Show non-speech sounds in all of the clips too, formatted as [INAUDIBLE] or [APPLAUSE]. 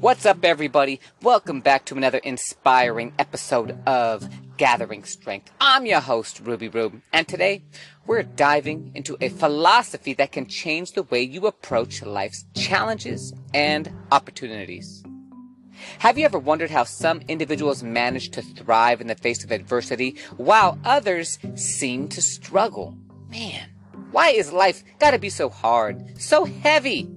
What's up, everybody? Welcome back to another inspiring episode of Gathering Strength. I'm your host, Ruby Rube, and today we're diving into a philosophy that can change the way you approach life's challenges and opportunities. Have you ever wondered how some individuals manage to thrive in the face of adversity while others seem to struggle? Man, why is life gotta be so hard, so heavy?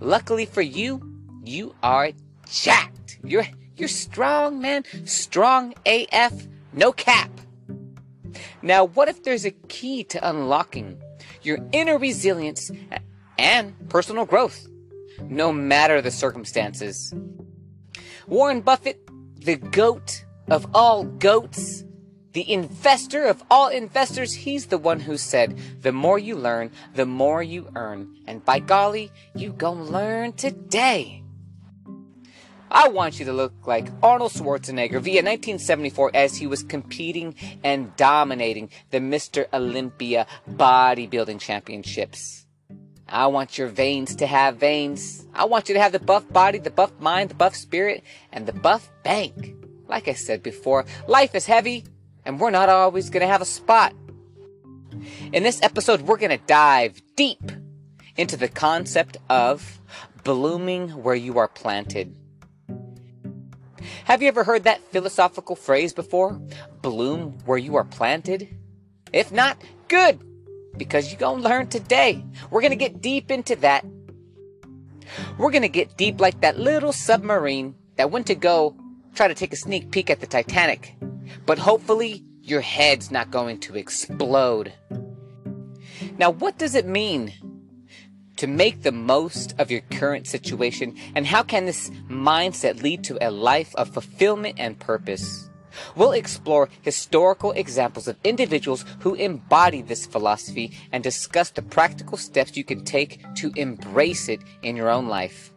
Luckily for you, you are jacked. You're you're strong, man. Strong AF, no cap. Now, what if there's a key to unlocking your inner resilience and personal growth, no matter the circumstances? Warren Buffett, the goat of all goats, the investor of all investors, he's the one who said, the more you learn, the more you earn. And by golly, you gon' learn today. I want you to look like Arnold Schwarzenegger via 1974 as he was competing and dominating the Mr. Olympia bodybuilding championships. I want your veins to have veins. I want you to have the buff body, the buff mind, the buff spirit, and the buff bank. Like I said before, life is heavy, and we're not always gonna have a spot. In this episode, we're gonna dive deep into the concept of blooming where you are planted. Have you ever heard that philosophical phrase before? Bloom where you are planted? If not, good, because you're going to learn today. We're going to get deep into that. We're going to get deep like that little submarine that went to go try to take a sneak peek at the Titanic. But hopefully, your head's not going to explode. Now, what does it mean to make the most of your current situation? And how can this mindset lead to a life of fulfillment and purpose? We'll explore historical examples of individuals who embody this philosophy and discuss the practical steps you can take to embrace it in your own life.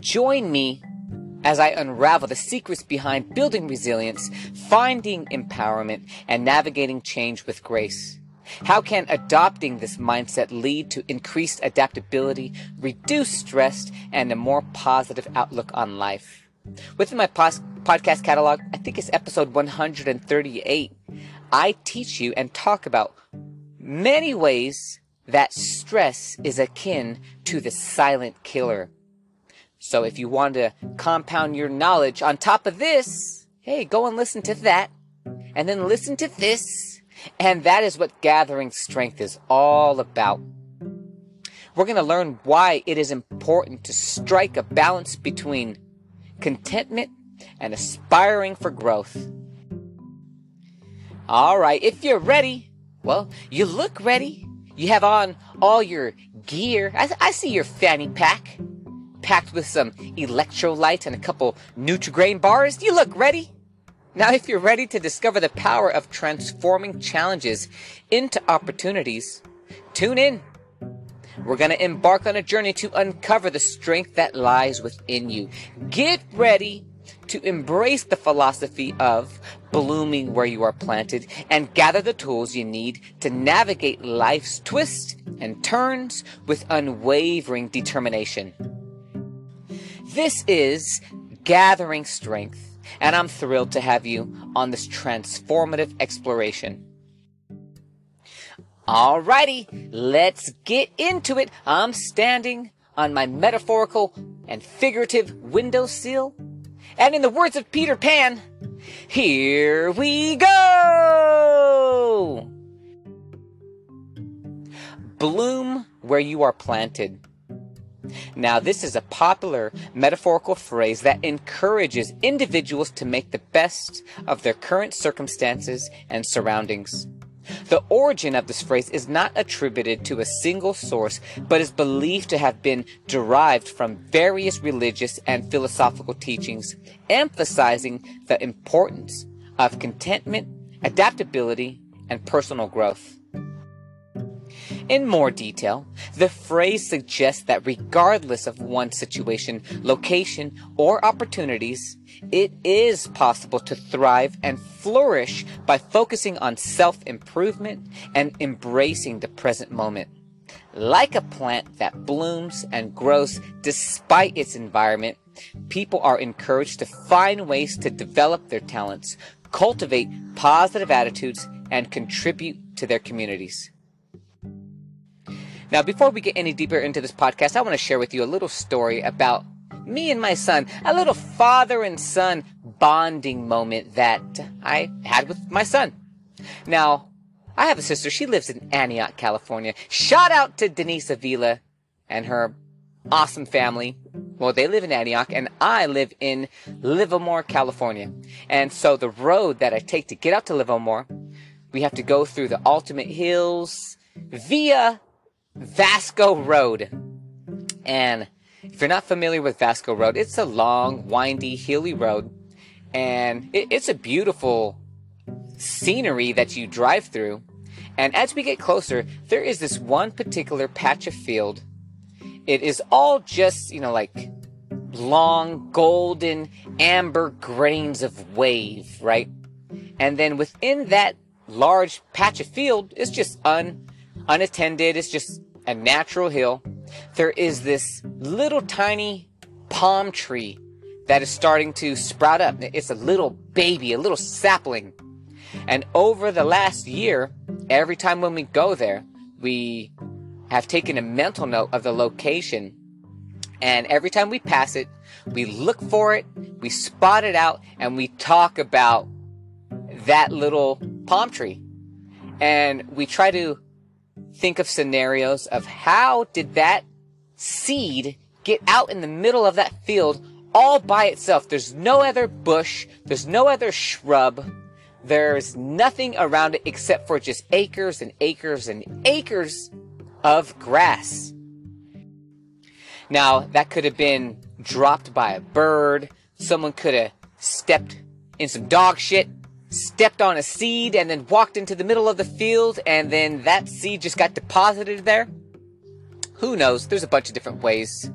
Join me as I unravel the secrets behind building resilience, finding empowerment, and navigating change with grace. How can adopting this mindset lead to increased adaptability, reduced stress, and a more positive outlook on life? Within my pos- podcast catalog, I think it's episode 138, I teach you and talk about many ways that stress is akin to the silent killer. So if you want to compound your knowledge on top of this, hey, go and listen to that. And then listen to this and that is what gathering strength is all about. We're going to learn why it is important to strike a balance between contentment and aspiring for growth. All right, if you're ready, well, you look ready. You have on all your gear. I, I see your fanny pack, packed with some electrolyte and a couple Nutrigrain bars. You look ready. Now, if you're ready to discover the power of transforming challenges into opportunities, tune in. We're going to embark on a journey to uncover the strength that lies within you. Get ready to embrace the philosophy of blooming where you are planted and gather the tools you need to navigate life's twists and turns with unwavering determination. This is gathering strength and I'm thrilled to have you on this transformative exploration. Alrighty, let's get into it. I'm standing on my metaphorical and figurative windowsill. And in the words of Peter Pan, here we go! Bloom where you are planted. Now, this is a popular metaphorical phrase that encourages individuals to make the best of their current circumstances and surroundings. The origin of this phrase is not attributed to a single source, but is believed to have been derived from various religious and philosophical teachings, emphasizing the importance of contentment, adaptability, and personal growth. In more detail, the phrase suggests that regardless of one's situation, location, or opportunities, it is possible to thrive and flourish by focusing on self improvement and embracing the present moment. Like a plant that blooms and grows despite its environment, people are encouraged to find ways to develop their talents, cultivate positive attitudes, and contribute to their communities. Now, before we get any deeper into this podcast, I want to share with you a little story about me and my son, a little father and son bonding moment that I had with my son. Now, I have a sister. She lives in Antioch, California. Shout out to Denise Avila and her awesome family. Well, they live in Antioch and I live in Livermore, California. And so the road that I take to get out to Livermore, we have to go through the Altamont Hills via Vasco Road. And if you're not familiar with Vasco Road, it's a long, windy, hilly road. And it, it's a beautiful scenery that you drive through. And as we get closer, there is this one particular patch of field. It is all just, you know, like long, golden, amber grains of wave, right? And then within that large patch of field is just un unattended. It's just a natural hill. There is this little tiny palm tree that is starting to sprout up. It's a little baby, a little sapling. And over the last year, every time when we go there, we have taken a mental note of the location. And every time we pass it, we look for it, we spot it out, and we talk about that little palm tree. And we try to think of scenarios of how did that seed get out in the middle of that field all by itself. There's no other bush, there's no other shrub, there's nothing around it except for just acres and acres and acres of grass. Now, that could have been dropped by a bird, someone could have stepped in some dog shit stepped on a seed and then walked into the middle of the field and then that seed just got deposited there? Who knows? There's a bunch of different ways.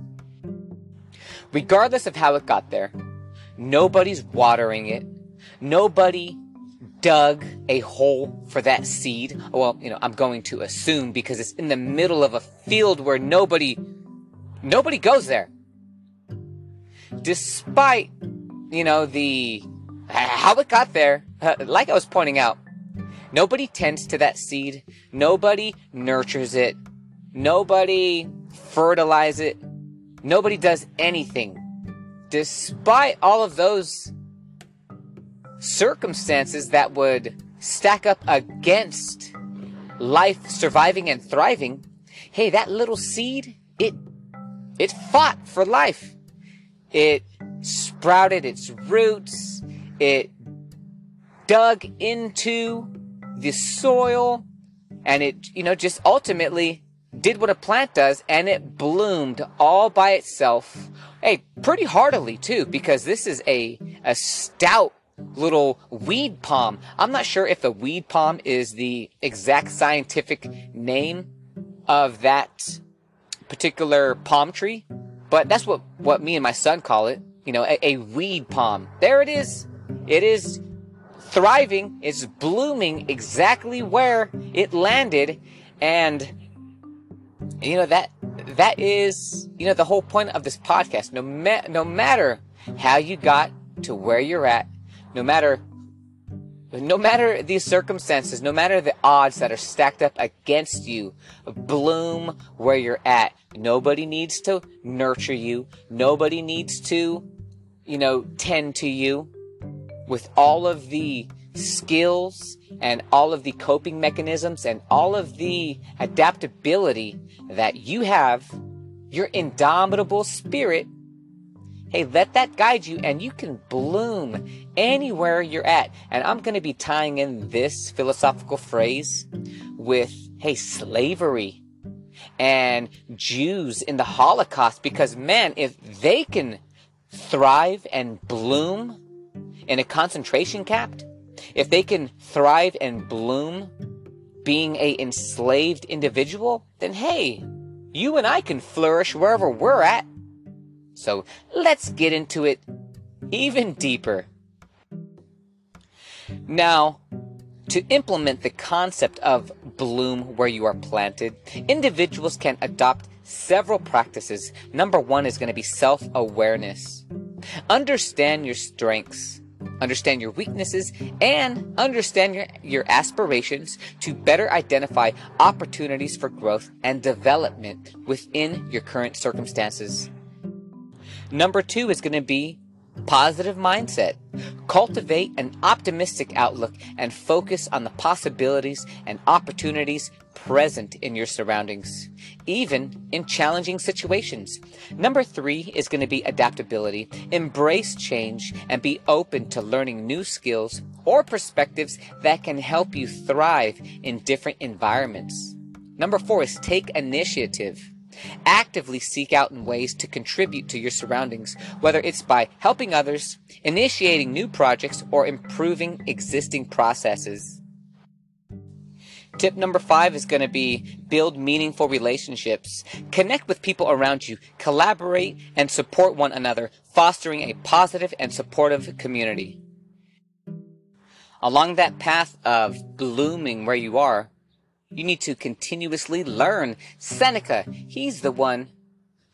Regardless of how it got there, nobody's watering it. Nobody dug a hole for that seed. Well, you know, I'm going to assume because it's in the middle of a field where nobody nobody goes there. Despite, you know, the how it got there, uh, like I was pointing out, nobody tends to that seed. Nobody nurtures it. Nobody fertilizes it. Nobody does anything. Despite all of those circumstances that would stack up against life surviving and thriving, hey, that little seed, it, it fought for life. It sprouted its roots it dug into the soil and it, you know, just ultimately did what a plant does and it bloomed all by itself. Hey, pretty heartily too, because this is a, a stout little weed palm. I'm not sure if the weed palm is the exact scientific name of that particular palm tree, but that's what, what me and my son call it. You know, a, a weed palm. There it is. It is thriving. It's blooming exactly where it landed. And, you know, that, that is, you know, the whole point of this podcast. No, ma- no matter how you got to where you're at, no matter no matter these circumstances, no matter the odds that are stacked up against you, bloom where you're at. Nobody needs to nurture you. Nobody needs to, you know, tend to you with all of the skills and all of the coping mechanisms and all of the adaptability that you have, your indomitable spirit, hey, let that guide you and you can bloom anywhere you're at. And I'm going to be tying in this philosophical phrase with, hey, slavery and Jews in the Holocaust because man, if they can thrive and bloom in a concentration camp, if they can thrive and bloom being a enslaved individual, then hey, you and I can flourish wherever we're at. So let's get into it even deeper. Now, To implement the concept of bloom where you are planted, individuals can adopt several practices. Number one is going to be self awareness. Understand your strengths, understand your weaknesses, and understand your, your aspirations to better identify opportunities for growth and development within your current circumstances. Number two is going to be positive mindset. Cultivate an optimistic outlook and focus on the possibilities and opportunities present in your surroundings, even in challenging situations. Number three is going to be adaptability. Embrace change and be open to learning new skills or perspectives that can help you thrive in different environments. Number four is take initiative. Actively seek out ways to contribute to your surroundings, whether it's by helping others, initiating new projects, or improving existing processes. Tip number five is going to be build meaningful relationships. Connect with people around you, collaborate, and support one another, fostering a positive and supportive community. Along that path of blooming where you are, you need to continuously learn. Seneca, he's the one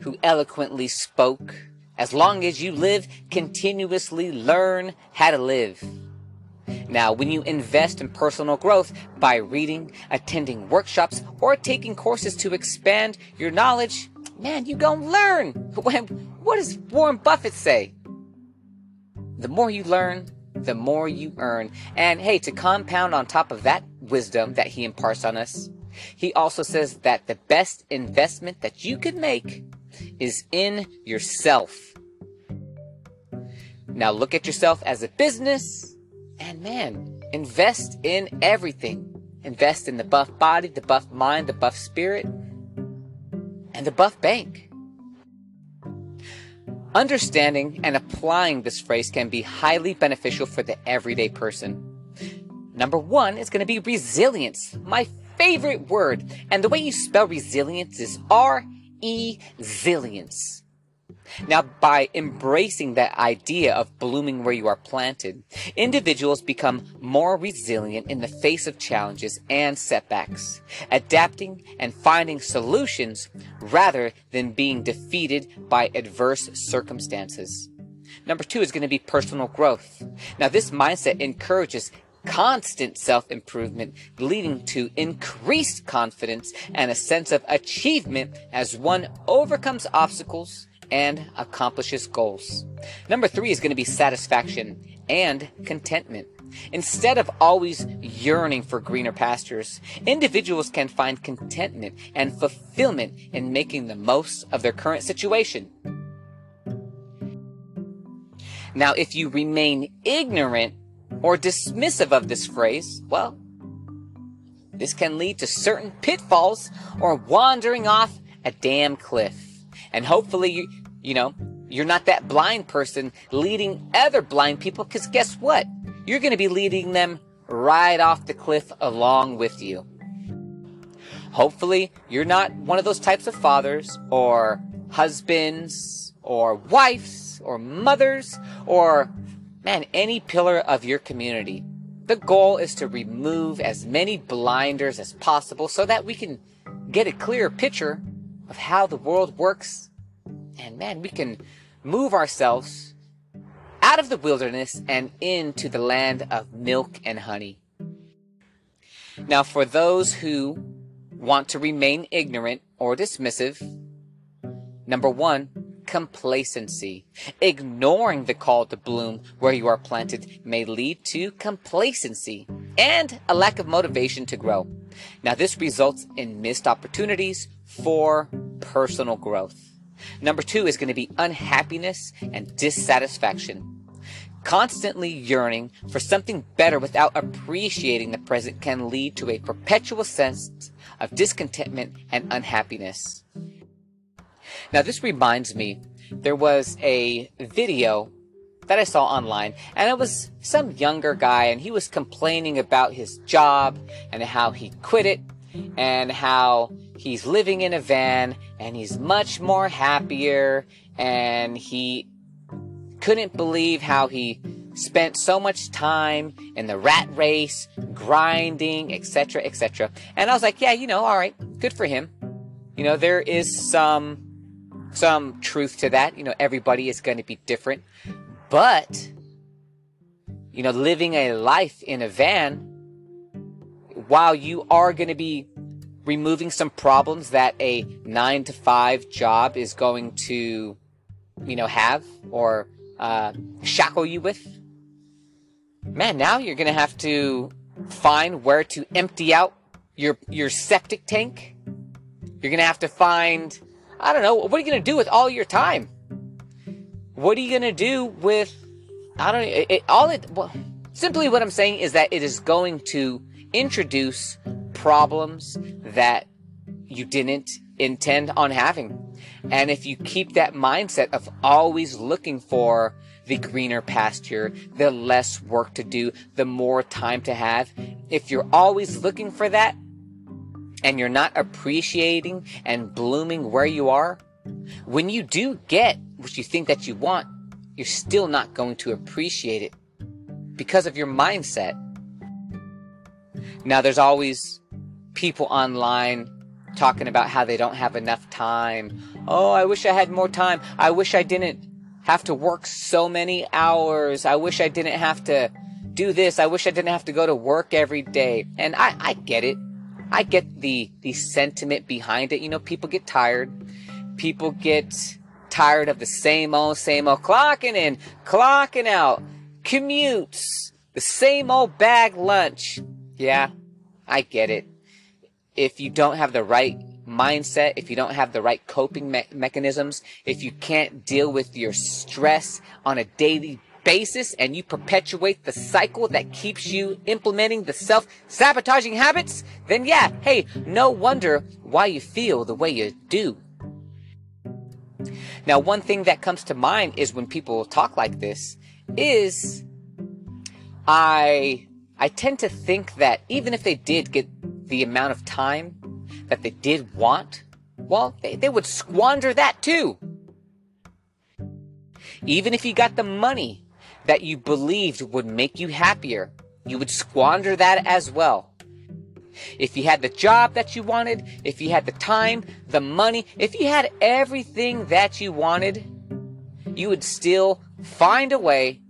who eloquently spoke. As long as you live, continuously learn how to live. Now, when you invest in personal growth by reading, attending workshops, or taking courses to expand your knowledge, man, you gonna learn. [LAUGHS] What does Warren Buffett say? The more you learn, the more you earn. And hey, to compound on top of that wisdom that he imparts on us, he also says that the best investment that you could make is in yourself. Now look at yourself as a business and man, invest in everything. Invest in the buff body, the buff mind, the buff spirit, and the buff bank. Understanding and applying this phrase can be highly beneficial for the everyday person. Number one is going to be resilience, my favorite word. And the way you spell resilience is R E zillions. Now, by embracing that idea of blooming where you are planted, individuals become more resilient in the face of challenges and setbacks, adapting and finding solutions rather than being defeated by adverse circumstances. Number two is going to be personal growth. Now, this mindset encourages constant self improvement, leading to increased confidence and a sense of achievement as one overcomes obstacles and accomplishes goals. Number three is going to be satisfaction and contentment. Instead of always yearning for greener pastures, individuals can find contentment and fulfillment in making the most of their current situation. Now, if you remain ignorant or dismissive of this phrase, well, this can lead to certain pitfalls or wandering off a damn cliff. And hopefully, you, you know, you're not that blind person leading other blind people because guess what? You're going to be leading them right off the cliff along with you. Hopefully, you're not one of those types of fathers or husbands or wives or mothers or, man, any pillar of your community. The goal is to remove as many blinders as possible so that we can get a clear picture of how the world works and man, we can move ourselves out of the wilderness and into the land of milk and honey. Now, for those who want to remain ignorant or dismissive, number one, complacency. Ignoring the call to bloom where you are planted may lead to complacency and a lack of motivation to grow. Now, this results in missed opportunities for personal growth. Number two is going to be unhappiness and dissatisfaction. Constantly yearning for something better without appreciating the present can lead to a perpetual sense of discontentment and unhappiness. Now, this reminds me, there was a video that I saw online, and it was some younger guy, and he was complaining about his job and how he quit it and how he's living in a van and he's much more happier and he couldn't believe how he spent so much time in the rat race, grinding, etc., etc. And I was like, yeah, you know, all right, good for him. You know, there is some some truth to that. You know, everybody is going to be different. But you know, living a life in a van while you are going to be removing some problems that a 9 to 5 job is going to you know have or uh, shackle you with man, now you're gonna have to find where to empty out your your septic tank. You're gonna have to find, I don't know, what are you gonna do with all your time? What are you gonna do with, I don't know, it, all it, well, simply what I'm saying is that it is going to introduce problems that you didn't intend on having. And if you keep that mindset of always looking for the greener pasture, the less work to do, the more time to have. If you're always looking for that and you're not appreciating and blooming where you are, when you do get what you think that you want, you're still not going to appreciate it because of your mindset. Now, there's always people online talking about how they don't have enough time. Oh, I wish I had more time. I wish I didn't have to work so many hours. I wish I didn't have to do this. I wish I didn't have to go to work every day. And I, I get it. I get the, the sentiment behind it. You know, people get tired. People get tired of the same old, same old clocking in, clocking out, commutes, the same old bag lunch. Yeah, I get it. If you don't have the right mindset, if you don't have the right coping me- mechanisms, if you can't deal with your stress on a daily basis and you perpetuate the cycle that keeps you implementing the self sabotaging habits, then yeah, hey, no wonder why you feel the way you do. Now, one thing that comes to mind is when people talk like this is I I tend to think that even if they did get the amount of time that they did want, well, they, they would squander that too. Even if you got the money that you believed would make you happier, you would squander that as well. If you had the job that you wanted, if you had the time, the money, if you had everything that you wanted, you would still find a way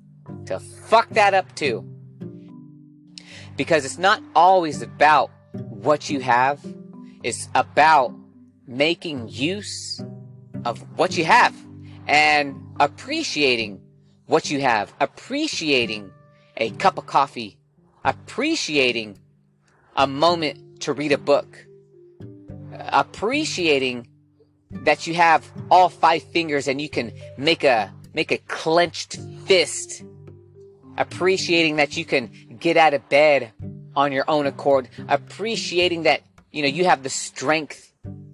to fuck that up too. Because it's not always about what you have, it's about making use of what you have and appreciating what you have, appreciating a cup of coffee, appreciating a moment to read a book, uh, appreciating that you have all five fingers and you can make a make a clenched fist appreciating that you can get out of bed on your own accord appreciating that you know, you have the strength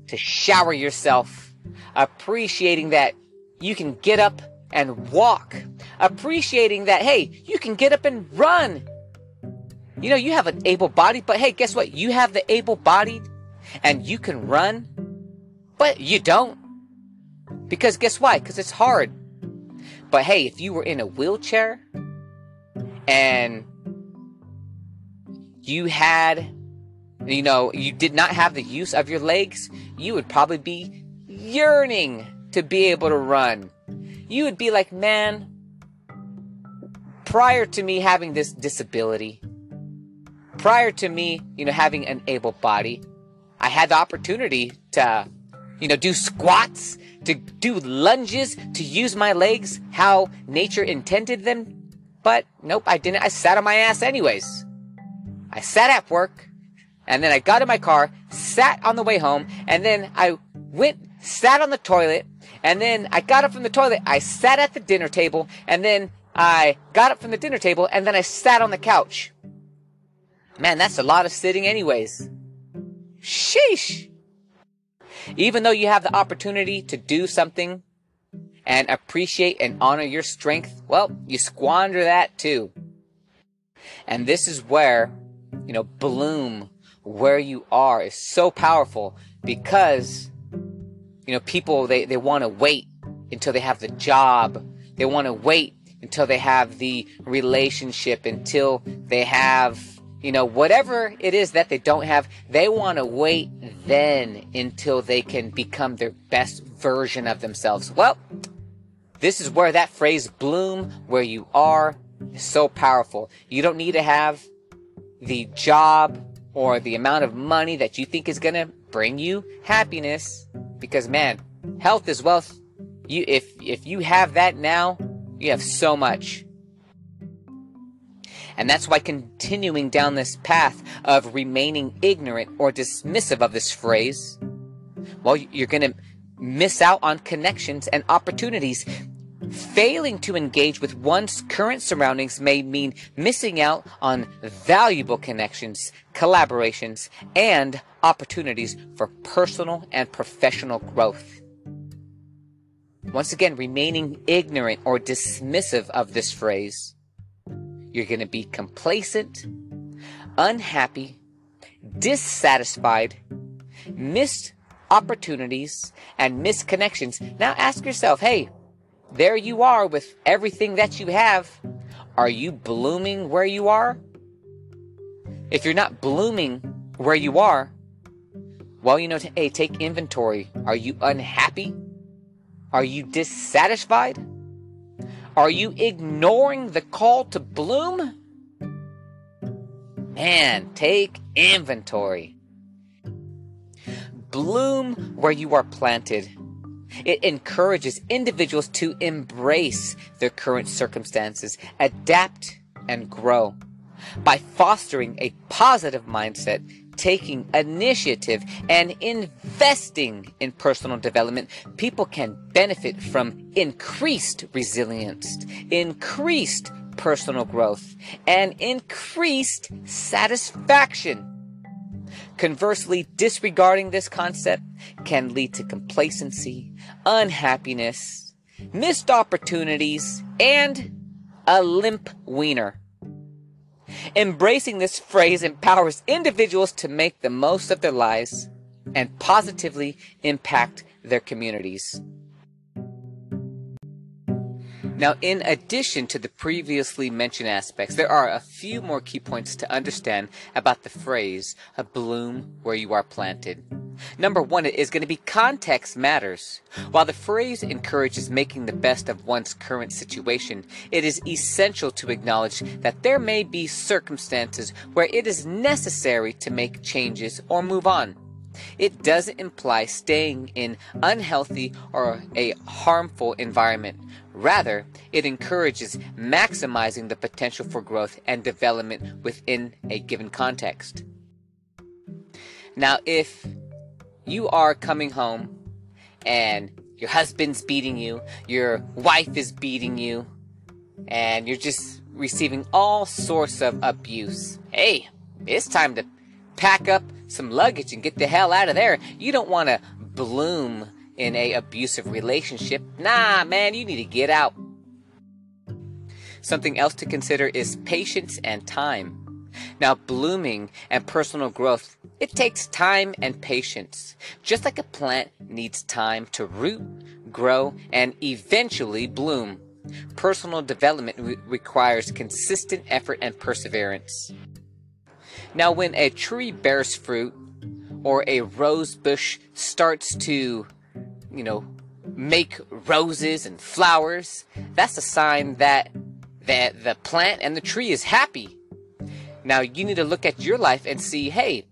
to shower yourself, appreciating that you can get up and walk, appreciating that, hey, you can get up and run. You know, you have an able body, but hey, guess what? You have the able bodied and you can run, but you don't. Because guess why? Because it's hard. But hey, if you were in a wheelchair and you had you know, you did not have the use of your legs, you would probably be yearning to be able to run. You would be like, man, prior to me having this disability, prior to me, you know, having an able body, I had the opportunity to, you know, do squats, to do lunges, to use my legs how nature intended them. But nope, I didn't. I sat on my ass anyways. I sat at work and then I got in my car, sat on the way home, and then I went, sat on the toilet, and then I got up from the toilet, I sat at the dinner table, and then I got up from the dinner table, and then I sat on the couch. Man, that's a lot of sitting anyways. Sheesh. Even though you have the opportunity to do something and appreciate and honor your strength, well, you squander that too. And this is where, you know, bloom where you are is so powerful because you know people they, they want to wait until they have the job they want to wait until they have the relationship, until they have, you know, whatever it is that they don't have. They want to wait then until they can become their best version of themselves. Well, this is where that phrase bloom where you are is so powerful. You don't need to have the job or the amount of money that you think is going to bring you happiness because man, health is wealth. You if if you have that now, you have so much. And that's why continuing down this path of remaining ignorant or dismissive of this phrase, well, you're going to miss out on connections and opportunities. Failing to engage with one's current surroundings may mean missing out on valuable connections, collaborations, and opportunities for personal and professional growth. Once again, remaining ignorant or dismissive of this phrase, you're going to be complacent, unhappy, dissatisfied, missed opportunities, and missed connections. Now ask yourself, hey, there you are with everything that you have. Are you blooming where you are? If you're not blooming where you are, well, you know, hey, take inventory. Are you unhappy? Are you dissatisfied? Are you ignoring the call to bloom? Man, take inventory. Bloom where you are planted. It encourages individuals to embrace their current circumstances, adapt, and grow. By fostering a positive mindset, taking initiative, and investing in personal development, people can benefit from increased resilience, increased personal growth, and increased satisfaction. Conversely, disregarding this concept can lead to complacency, unhappiness, missed opportunities, and a limp wiener. Embracing this phrase empowers individuals to make the most of their lives and positively impact their communities. Now, in addition to the previously mentioned aspects, there are a few more key points to understand about the phrase, a bloom where you are planted. Number one is going to be context matters. While the phrase encourages making the best of one's current situation, it is essential to acknowledge that there may be circumstances where it is necessary to make changes or move on. It doesn't imply staying in unhealthy or a harmful environment. Rather, it encourages maximizing the potential for growth and development within a given context. Now, if you are coming home and your husband's beating you, your wife is beating you, and you're just receiving all sorts of abuse, hey, it's time to pack up some luggage and get the hell out of there. You don't want to bloom in a abusive relationship. Nah, man, you need to get out. Something else to consider is patience and time. Now, blooming and personal growth, it takes time and patience. Just like a plant needs time to root, grow, and eventually bloom. Personal development re- requires consistent effort and perseverance. Now, when a tree bears fruit or a rose bush starts to you know, make roses and flowers, that's a sign that that the plant and the tree is happy. Now you need to look at your life and see, hey,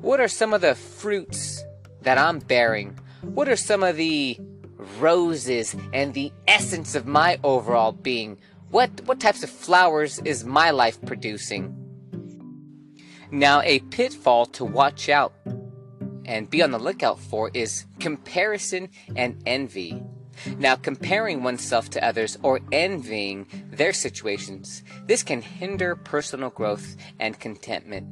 what are some of the fruits that I'm bearing? What are some of the roses and the essence of my overall being? What what types of flowers is my life producing? Now a pitfall to watch out and be on the lookout for is comparison and envy. Now, comparing oneself to others or envying their situations, this can hinder personal growth and contentment.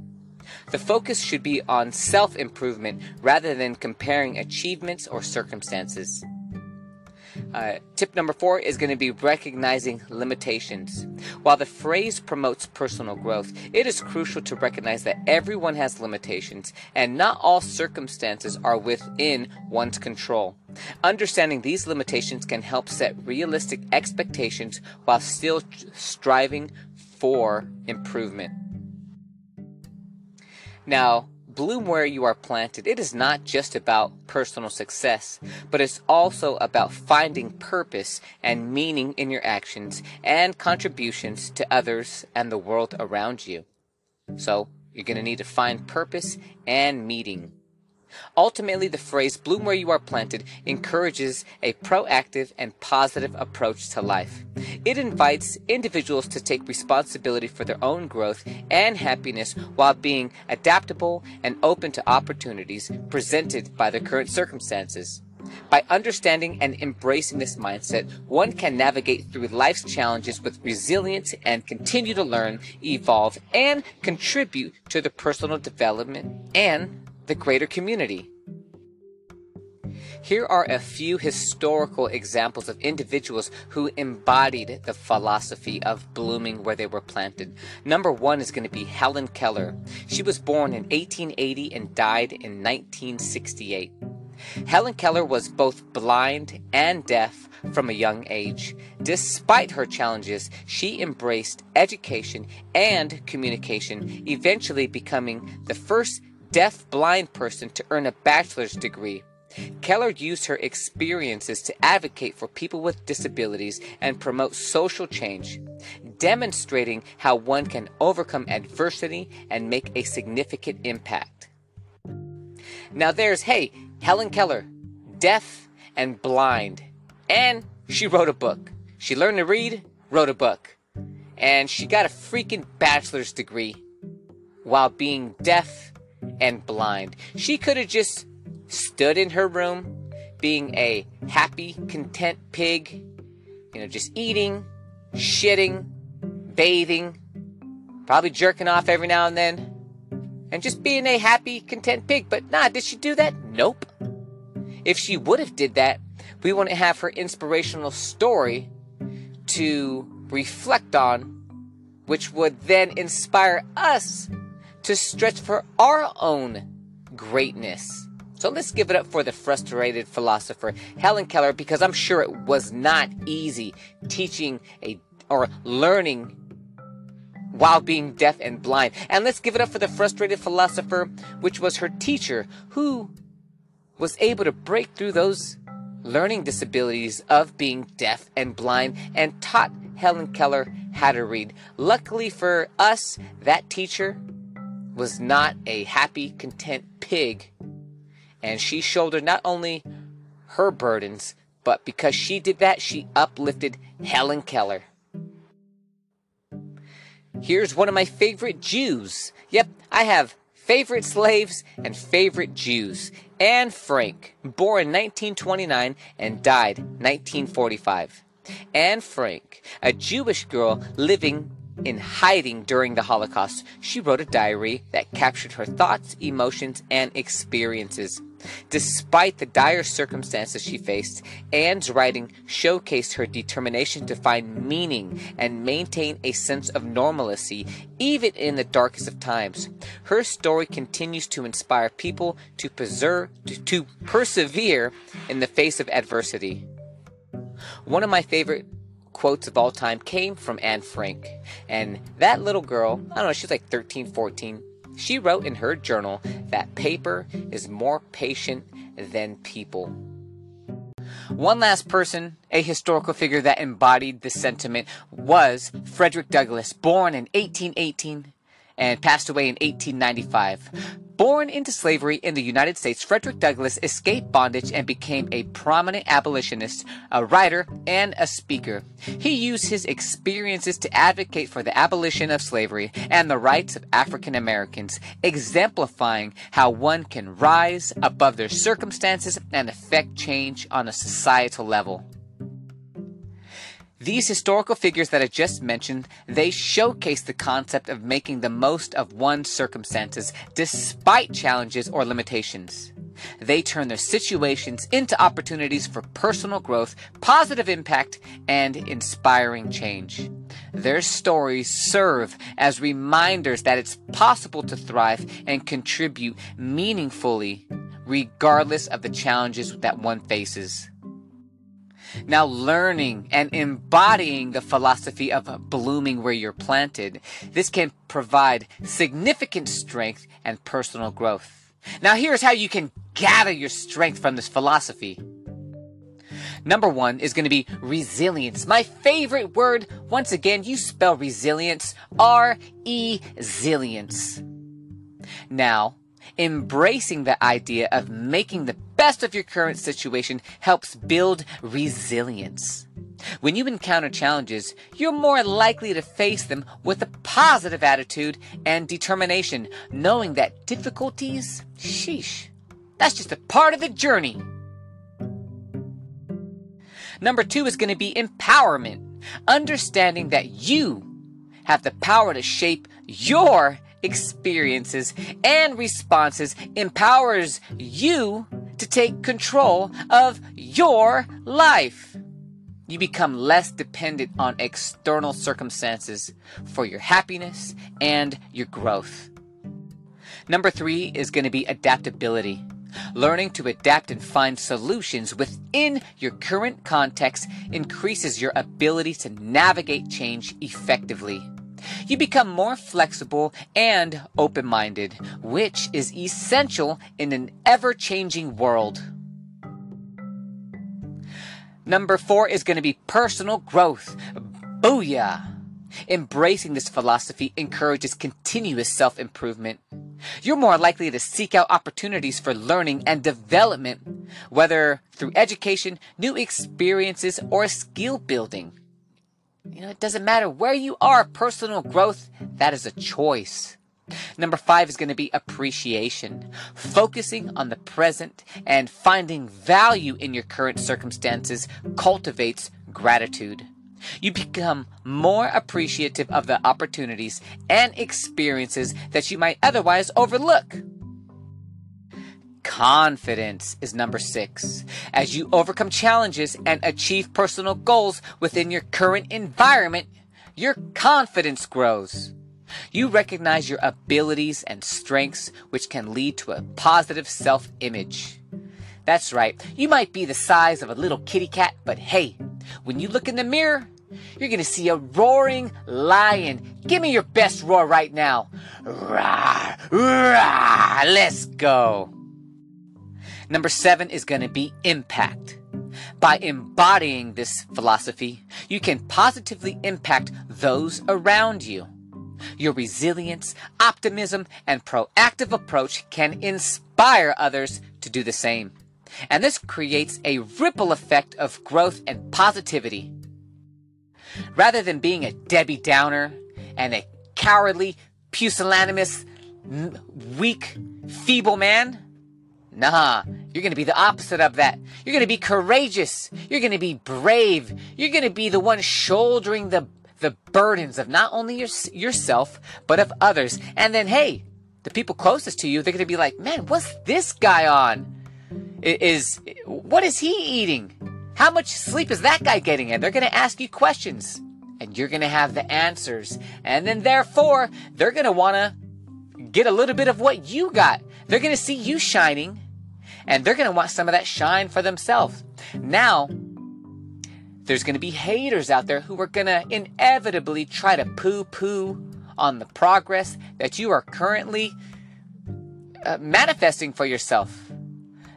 The focus should be on self improvement rather than comparing achievements or circumstances. Uh, tip number four is going to be recognizing limitations. While the phrase promotes personal growth, it is crucial to recognize that everyone has limitations and not all circumstances are within one's control. Understanding these limitations can help set realistic expectations while still striving for improvement. Now, bloom where you are planted. It is not just about personal success, but it's also about finding purpose and meaning in your actions and contributions to others and the world around you. So, you're going to need to find purpose and meaning. Ultimately, the phrase bloom where you are planted encourages a proactive and positive approach to life. It invites individuals to take responsibility for their own growth and happiness while being adaptable and open to opportunities presented by their current circumstances. By understanding and embracing this mindset, one can navigate through life's challenges with resilience and continue to learn, evolve, and contribute to the personal development and the greater community. Here are a few historical examples of individuals who embodied the philosophy of blooming where they were planted. Number one is going to be Helen Keller. She was born in 1880 and died in 1968. Helen Keller was both blind and deaf from a young age. Despite her challenges, she embraced education and communication, eventually becoming the first deaf blind person to earn a bachelor's degree. Keller used her experiences to advocate for people with disabilities and promote social change, demonstrating how one can overcome adversity and make a significant impact. Now there's, hey, Helen Keller, deaf and blind, and she wrote a book. She learned to read, wrote a book, and she got a freaking bachelor's degree while being deaf and blind. She could have just stood in her room, being a happy, content pig, you know, just eating, shitting, bathing, probably jerking off every now and then, and just being a happy, content pig. But nah, did she do that? Nope. If she would have did that, we wouldn't have her inspirational story to reflect on, which would then inspire us to stretch for our own greatness. So let's give it up for the frustrated philosopher Helen Keller because I'm sure it was not easy teaching a or learning while being deaf and blind. And let's give it up for the frustrated philosopher which was her teacher who was able to break through those learning disabilities of being deaf and blind and taught Helen Keller how to read. Luckily for us, that teacher was not a happy, content pig, and she shouldered not only her burdens, but because she did that, she uplifted Helen Keller. Here's one of my favorite Jews. Yep, I have favorite slaves and favorite Jews. Anne Frank, born 1929 and died 1945. Anne Frank, a Jewish girl living in hiding during the Holocaust, she wrote a diary that captured her thoughts, emotions, and experiences. Despite the dire circumstances she faced, Anne's writing showcased her determination to find meaning and maintain a sense of normalcy, even in the darkest of times. Her story continues to inspire people to, preserve, to, persevere in the face of adversity. One of my favorite quotes of all time came from Anne Frank. And that little girl, I don't know, she's like 13, 14, she wrote in her journal that paper is more patient than people. One last person, a historical figure that embodied this sentiment, was Frederick Douglass, born in 1818 and passed away in 1895. Born into slavery in the United States, Frederick Douglass escaped bondage and became a prominent abolitionist, a writer, and a speaker. He used his experiences to advocate for the abolition of slavery and the rights of African Americans, exemplifying how one can rise above their circumstances and affect change on a societal level. These historical figures that I just mentioned, they showcase the concept of making the most of one's circumstances despite challenges or limitations. They turn their situations into opportunities for personal growth, positive impact, and inspiring change. Their stories serve as reminders that it's possible to thrive and contribute meaningfully, regardless of the challenges that one faces. Now, learning and embodying the philosophy of blooming where you're planted, this can provide significant strength and personal growth. Now, here's how you can gather your strength from this philosophy. Number one is going to be resilience. My favorite word. Once again, you spell resilience R E zillions. Now, embracing the idea of making the best of your current situation helps build resilience. When you encounter challenges, you're more likely to face them with a positive attitude and determination, knowing that difficulties, sheesh, that's just a part of the journey. Number two is going to be empowerment, understanding that you have the power to shape your experiences and responses empowers you to take control of your life. You become less dependent on external circumstances for your happiness and your growth. Number three is going to be adaptability. Learning to adapt and find solutions within your current context increases your ability to navigate change effectively. You become more flexible and open minded, which is essential in an ever changing world. Number four is going to be personal growth. Booyah! Embracing this philosophy encourages continuous self improvement. You're more likely to seek out opportunities for learning and development, whether through education, new experiences, or skill building. You know, it doesn't matter where you are, personal growth, that is a choice. Number five is going to be appreciation. Focusing on the present and finding value in your current circumstances cultivates gratitude. You become more appreciative of the opportunities and experiences that you might otherwise overlook. Confidence is number six. As you overcome challenges and achieve personal goals within your current environment, your confidence grows. You recognize your abilities and strengths, which can lead to a positive self image. That's right, you might be the size of a little kitty cat, but hey, when you look in the mirror, you're gonna see a roaring lion. Give me your best roar right now. Rah, rah, let's go. Number seven is going to be impact. By embodying this philosophy, you can positively impact those around you. Your resilience, optimism, and proactive approach can inspire others to do the same. And this creates a ripple effect of growth and positivity. Rather than being a Debbie Downer and a cowardly, pusillanimous, weak, feeble man, Nah, you're to be the opposite of that. You're to be courageous. You're to be brave. You're to be the one shouldering the the burdens of not only your, yourself but of others. And then hey, the people closest to you, they're to be like, "Man, what's this guy on? Is what is he eating? How much sleep is that guy getting?" And they're to ask you questions, and you're to have the answers. And then therefore, they're want to get a little bit of what you got. They're to see you shining and they're going to want some of that shine for themselves. Now, there's going to be haters out there who are going to inevitably try to poo poo on the progress that you are currently uh, manifesting for yourself.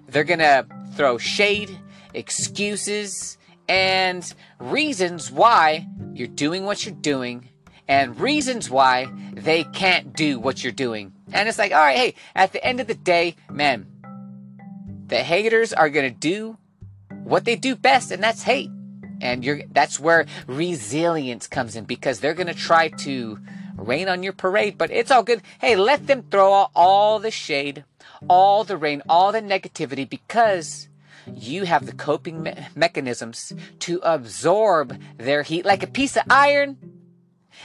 They're going to throw shade, excuses, and reasons why you're doing what you're doing and reasons why they can't do what you're doing. And it's like, all right, hey, at the end of the day, man, the haters are going to do what they do best, and that's hate. And you're, that's where resilience comes in because they're going to try to rain on your parade, but it's all good. Hey, let them throw out all the shade, all the rain, all the negativity because you have the coping me- mechanisms to absorb their heat like a piece of iron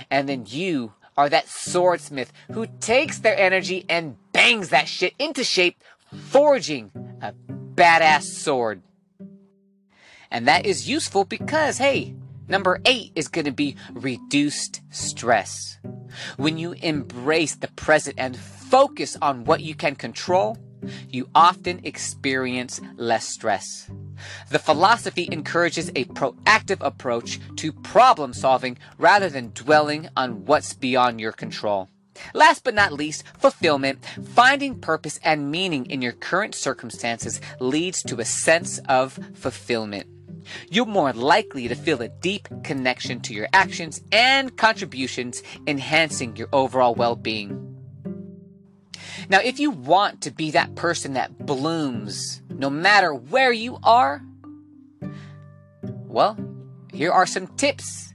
and then you are that swordsmith who takes their energy and bangs that shit into shape forging a badass sword. And that is useful because, hey, number eight is going to be reduced stress. When you embrace the present and focus on what you can control, you often experience less stress. The philosophy encourages a proactive approach to problem solving rather than dwelling on what's beyond your control. Last but not least, fulfillment. Finding purpose and meaning in your current circumstances leads to a sense of fulfillment. You're more likely to feel a deep connection to your actions and contributions, enhancing your overall well being. Now, if you want to be that person that blooms no matter where you are, well, here are some tips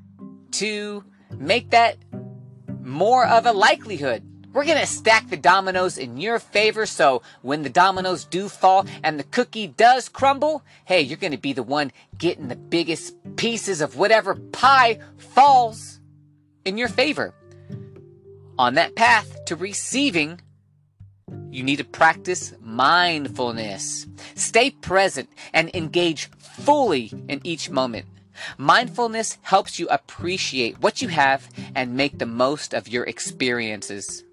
to make that more of a likelihood. We're to stack the dominoes in your favor so when the dominoes do fall and the cookie does crumble, hey, you're to be the one getting the biggest pieces of whatever pie falls in your favor. On that path to receiving you need to practice mindfulness. Stay present and engage fully in each moment. Mindfulness helps you appreciate what you have and make the most of your experiences.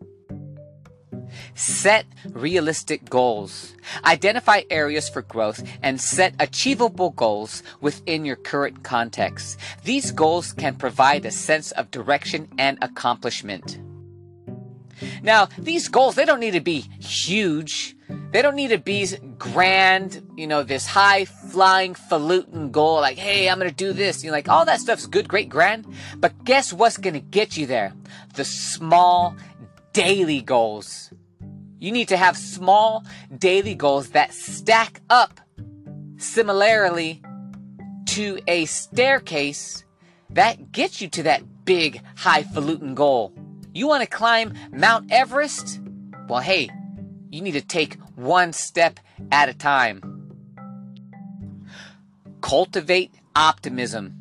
Set realistic goals. Identify areas for growth and set achievable goals within your current context. These goals can provide a sense of direction and accomplishment. Now, these goals, they don't need to be huge. They don't need to be grand, you know, this high flying falutin goal, like, hey, I'm gonna do this. You're like, all that stuff's good, great, grand. But guess what's gonna get you there? The small daily goals. You need to have small daily goals that stack up similarly to a staircase that gets you to that big highfalutin goal. You want to climb Mount Everest? Well, hey, you need to take one step at a time. Cultivate optimism.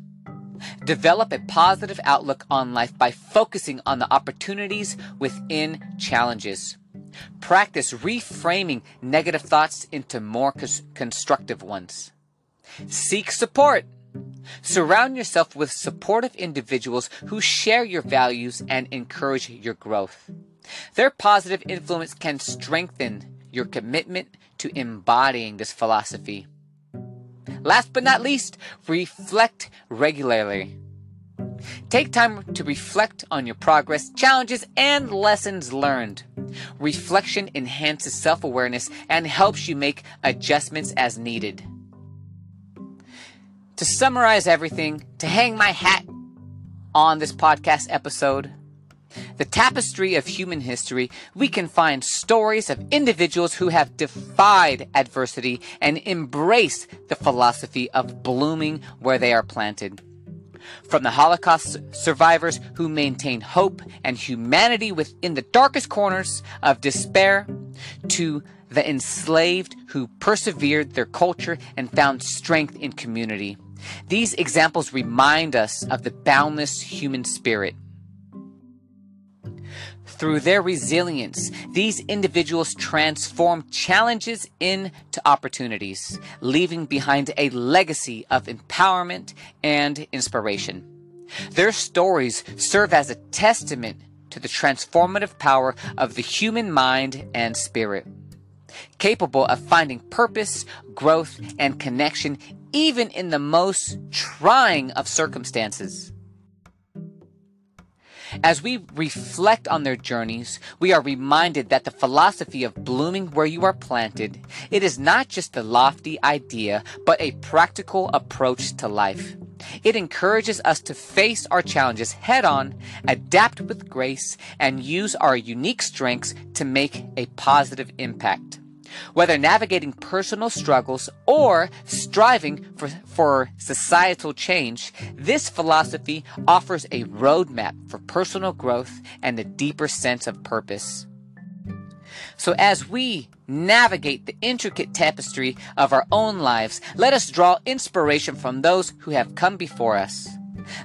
Develop a positive outlook on life by focusing on the opportunities within challenges. Practice reframing negative thoughts into more constructive ones. Seek support. Surround yourself with supportive individuals who share your values and encourage your growth. Their positive influence can strengthen your commitment to embodying this philosophy. Last but not least, reflect regularly. Take time to reflect on your progress, challenges, and lessons learned. Reflection enhances self awareness and helps you make adjustments as needed to summarize everything, to hang my hat on this podcast episode, the tapestry of human history, we can find stories of individuals who have defied adversity and embraced the philosophy of blooming where they are planted. From the Holocaust survivors who maintained hope and humanity within the darkest corners of despair, to the enslaved who persevered their culture and found strength in community. These examples remind us of the boundless human spirit. Through their resilience, these individuals transform challenges into opportunities, leaving behind a legacy of empowerment and inspiration. Their stories serve as a testament to the transformative power of the human mind and spirit, capable of finding purpose, growth, and connection even in the most trying of circumstances. As we reflect on their journeys, we are reminded that the philosophy of blooming where you are planted, it is not just a lofty idea, but a practical approach to life. It encourages us to face our challenges head on, adapt with grace, and use our unique strengths to make a positive impact. Whether navigating personal struggles or striving for, for societal change, this philosophy offers a roadmap for personal growth and a deeper sense of purpose. So, as we navigate the intricate tapestry of our own lives, let us draw inspiration from those who have come before us.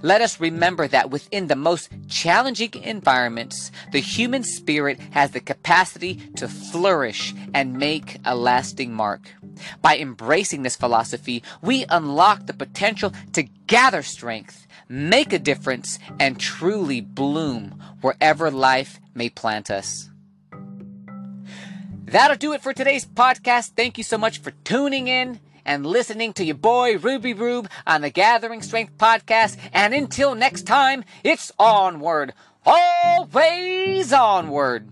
Let us remember that within the most challenging environments, the human spirit has the capacity to flourish and make a lasting mark. By embracing this philosophy, we unlock the potential to gather strength, make a difference, and truly bloom wherever life may plant us. That'll do it for today's podcast. Thank you so much for tuning in and listening to your boy Ruby Rube on the Gathering Strength podcast. And until next time, it's onward, always onward.